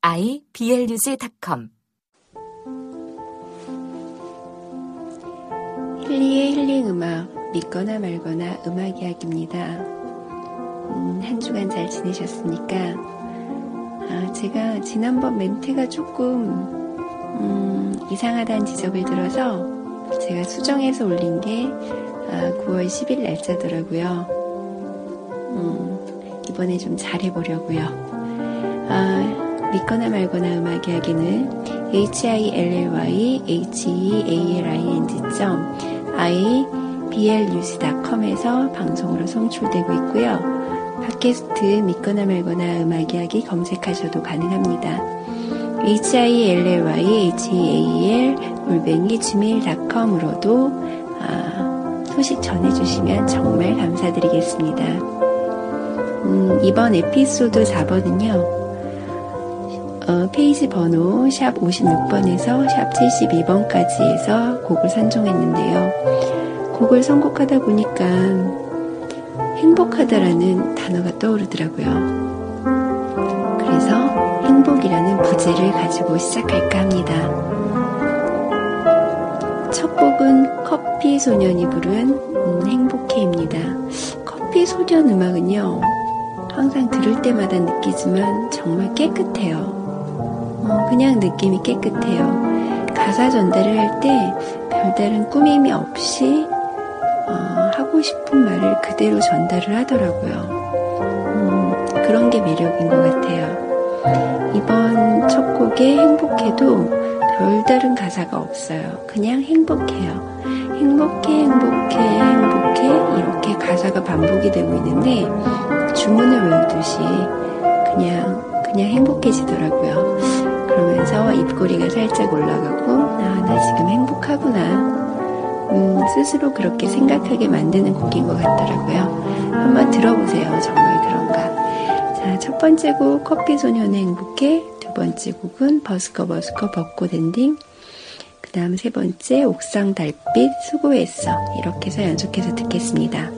iblog.com 힐리의 힐링 음악 믿거나 말거나 음악 이야기입니다. 음, 한 주간 잘 지내셨습니까? 아, 제가 지난번 멘트가 조금 음, 이상하다는 지적을 들어서 제가 수정해서 올린 게 아, 9월 10일 날짜더라고요. 음, 이번에 좀 잘해보려고요. 아, 믿거나 말거나 음악 이야기는 hilly, healingc.iblnews.com에서 방송으로 송출되고 있고요. 팟캐스트 믿거나 말거나 음악 이야기 검색하셔도 가능합니다. hilly, heal, 골뱅이 gmail.com으로도 아, 소식 전해주시면 정말 감사드리겠습니다. 음, 이번 에피소드 4번은요. 어, 페이지 번호 샵 56번에서 샵 72번까지 해서 곡을 선정했는데요. 곡을 선곡하다 보니까 행복하다라는 단어가 떠오르더라고요. 그래서 행복이라는 부제를 가지고 시작할까 합니다. 첫 곡은 커피 소년이 부른 음, 행복해입니다. 커피 소년 음악은요, 항상 들을 때마다 느끼지만 정말 깨끗해요. 어, 그냥 느낌이 깨끗해요. 가사 전달을 할 때 별다른 꾸밈이 없이 어, 하고 싶은 말을 그대로 전달을 하더라고요. 음, 그런 게 매력인 것 같아요. 이번 첫 곡에 행복해도 별다른 가사가 없어요. 그냥 행복해요. 행복해, 행복해, 행복해 이렇게 가사가 반복이 되고 있는데 주문을 외우듯이 그냥 그냥 행복해지더라고요. 그러면서 입꼬리가 살짝 올라가고, 아, 나 지금 행복하구나. 음, 스스로 그렇게 생각하게 만드는 곡인 것 같더라고요. 한번 들어보세요. 정말 그런가. 자, 첫 번째 곡, 커피 소년의 행복해. 두 번째 곡은 버스커 버스커 벚꽃 엔딩. 그 다음 세 번째, 옥상 달빛 수고했어. 이렇게 해서 연속해서 듣겠습니다.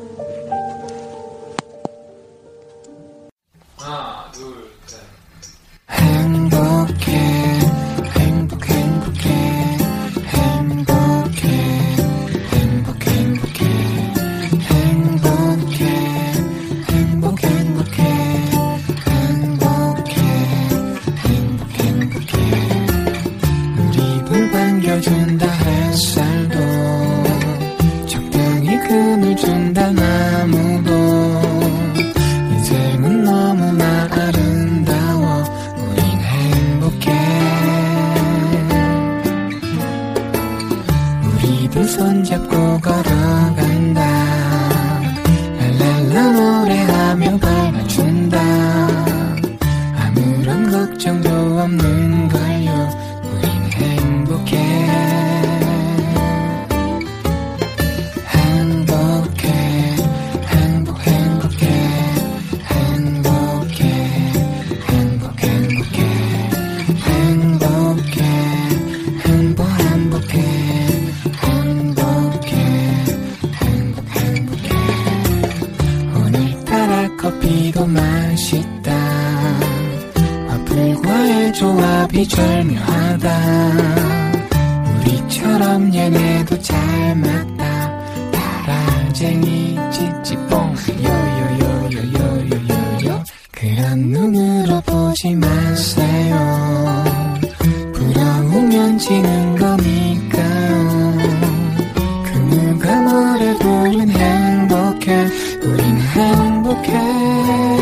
그 노래 보면 행복해. 우린 행복해.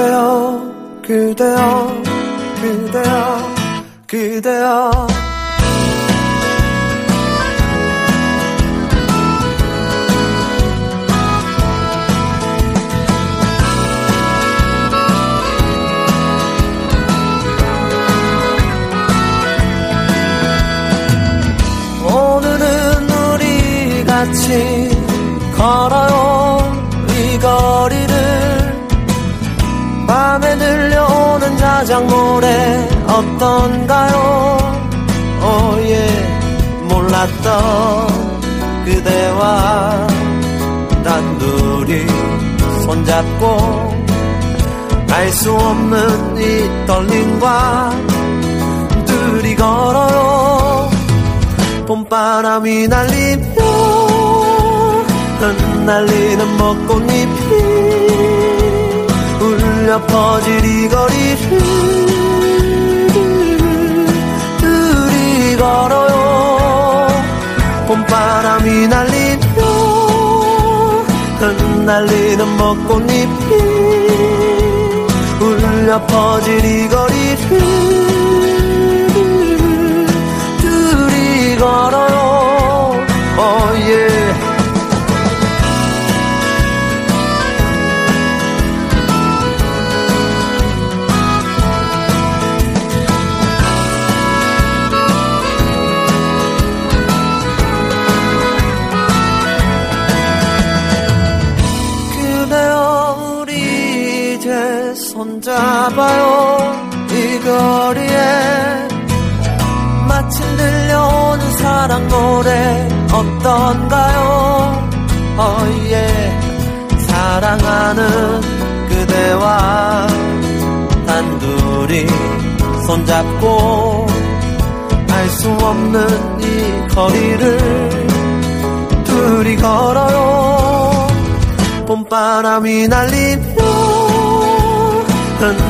그대여 그대여 그대여 그대여. 오늘은 우리 같이 걸어요 노래 어떤가요? 오예 몰랐던 그대와 단둘이 손잡고 알 수 없는 이 떨림과 둘이 걸어요. 봄바람이 날리며 흩날리는 벚꽃잎이 울려 퍼질 이 거리 날리는 벚꽃잎이 울려 퍼질 이 거리를 둘이 걸어요 oh yeah. 손잡아요. 이 거리에 마침 들려오는 사랑 노래 어떤가요? 어예 사랑하는 그대와 단둘이 손잡고 알 수 없는 이 거리를 둘이 걸어요. 봄바람이 날리며 흩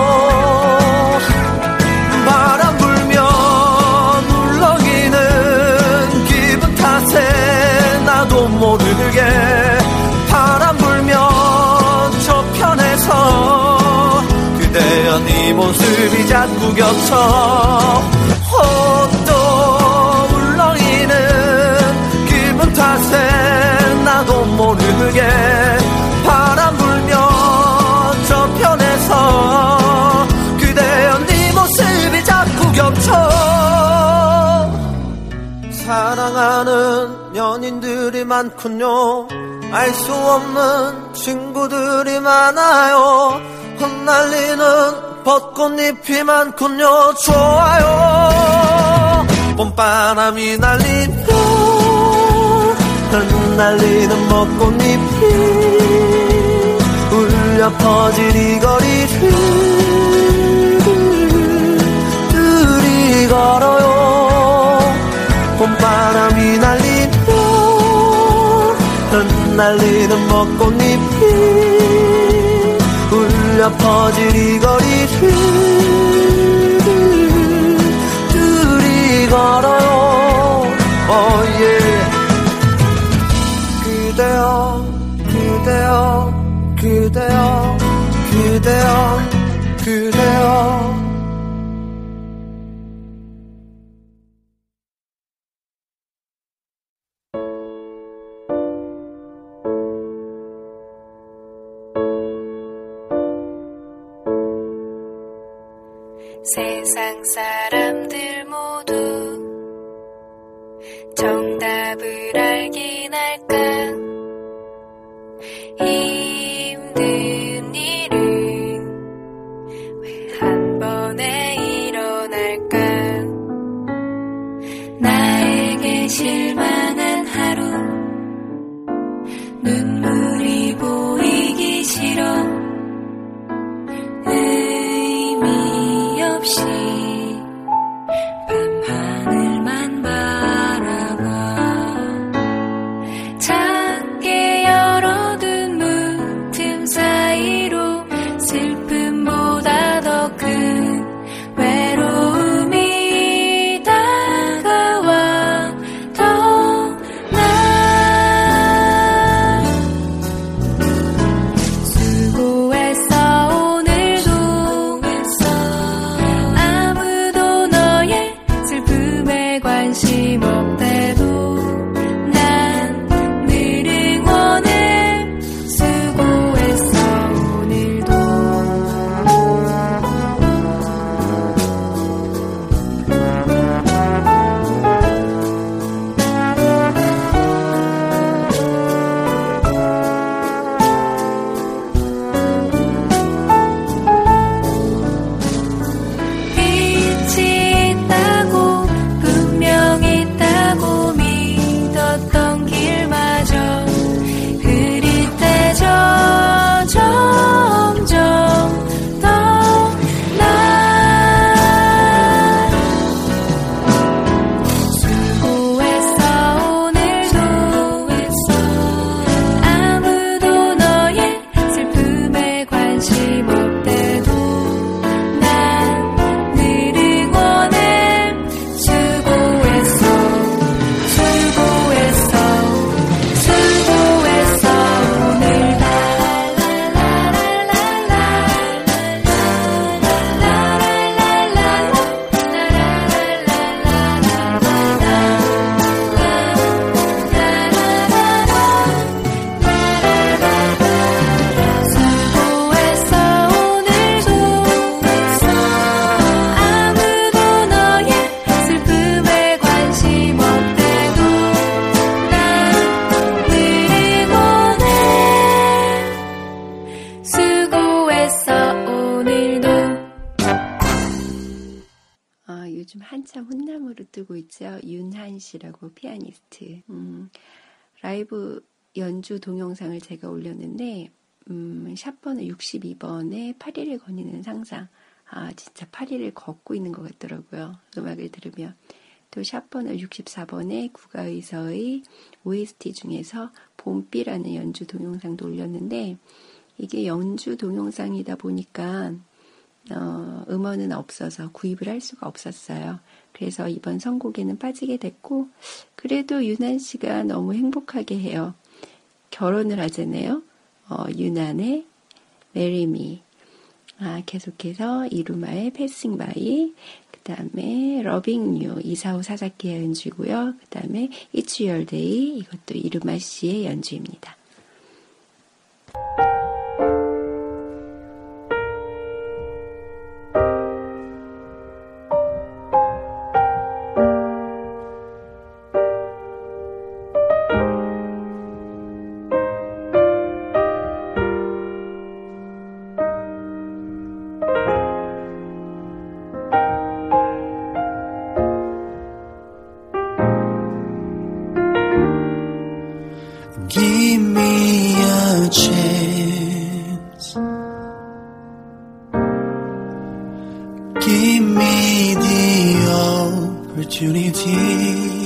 네 모습이 자꾸 겹쳐 또 울렁이는 기분 탓에 나도 모르게 바람 불면 저편에서 그대여 네 모습이 자꾸 겹쳐 사랑하는 연인들이 많군요. 알 수 없는 친구들이 많아요 흩날리는 벚꽃잎이 많군요 좋아요. 봄바람이 날리며 흩날리는 벚꽃잎이 울려 퍼질 이 거리를 둘이 걸어요. 봄바람이 날리며 흩날리는 벚꽃잎이 울려 퍼질 이 거리를 둘이 걸어요 oh yeah. 그대여 그대여 그대여 그대여 그대여 요즘 한참 혼남으로 뜨고 있죠. 윤한 씨라고 피아니스트. 음, 라이브 연주 동영상을 제가 올렸는데, 음, 샷번호 62번에 파리를 거니는 상상. 아, 진짜 파리를 걷고 있는 것 같더라고요. 음악을 들으면. 또 샷번호 64번에 국가의서의 OST 중에서 봄비라는 연주 동영상도 올렸는데, 이게 연주 동영상이다 보니까 어, 음원은 없어서 구입을 할 수가 없었어요. 그래서 이번 선곡에는 빠지게 됐고, 그래도 유난 씨가 너무 행복하게 해요. 결혼을 하잖아요. 어, 유난의 Me. 아, 계속해서 이루마의 Passing By, 그 다음에 Loving You, 이사후 사사키의 연주고요. 그 다음에 Your Day, 이것도 이루마 씨의 연주입니다. Give me the opportunity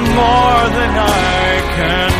more than I can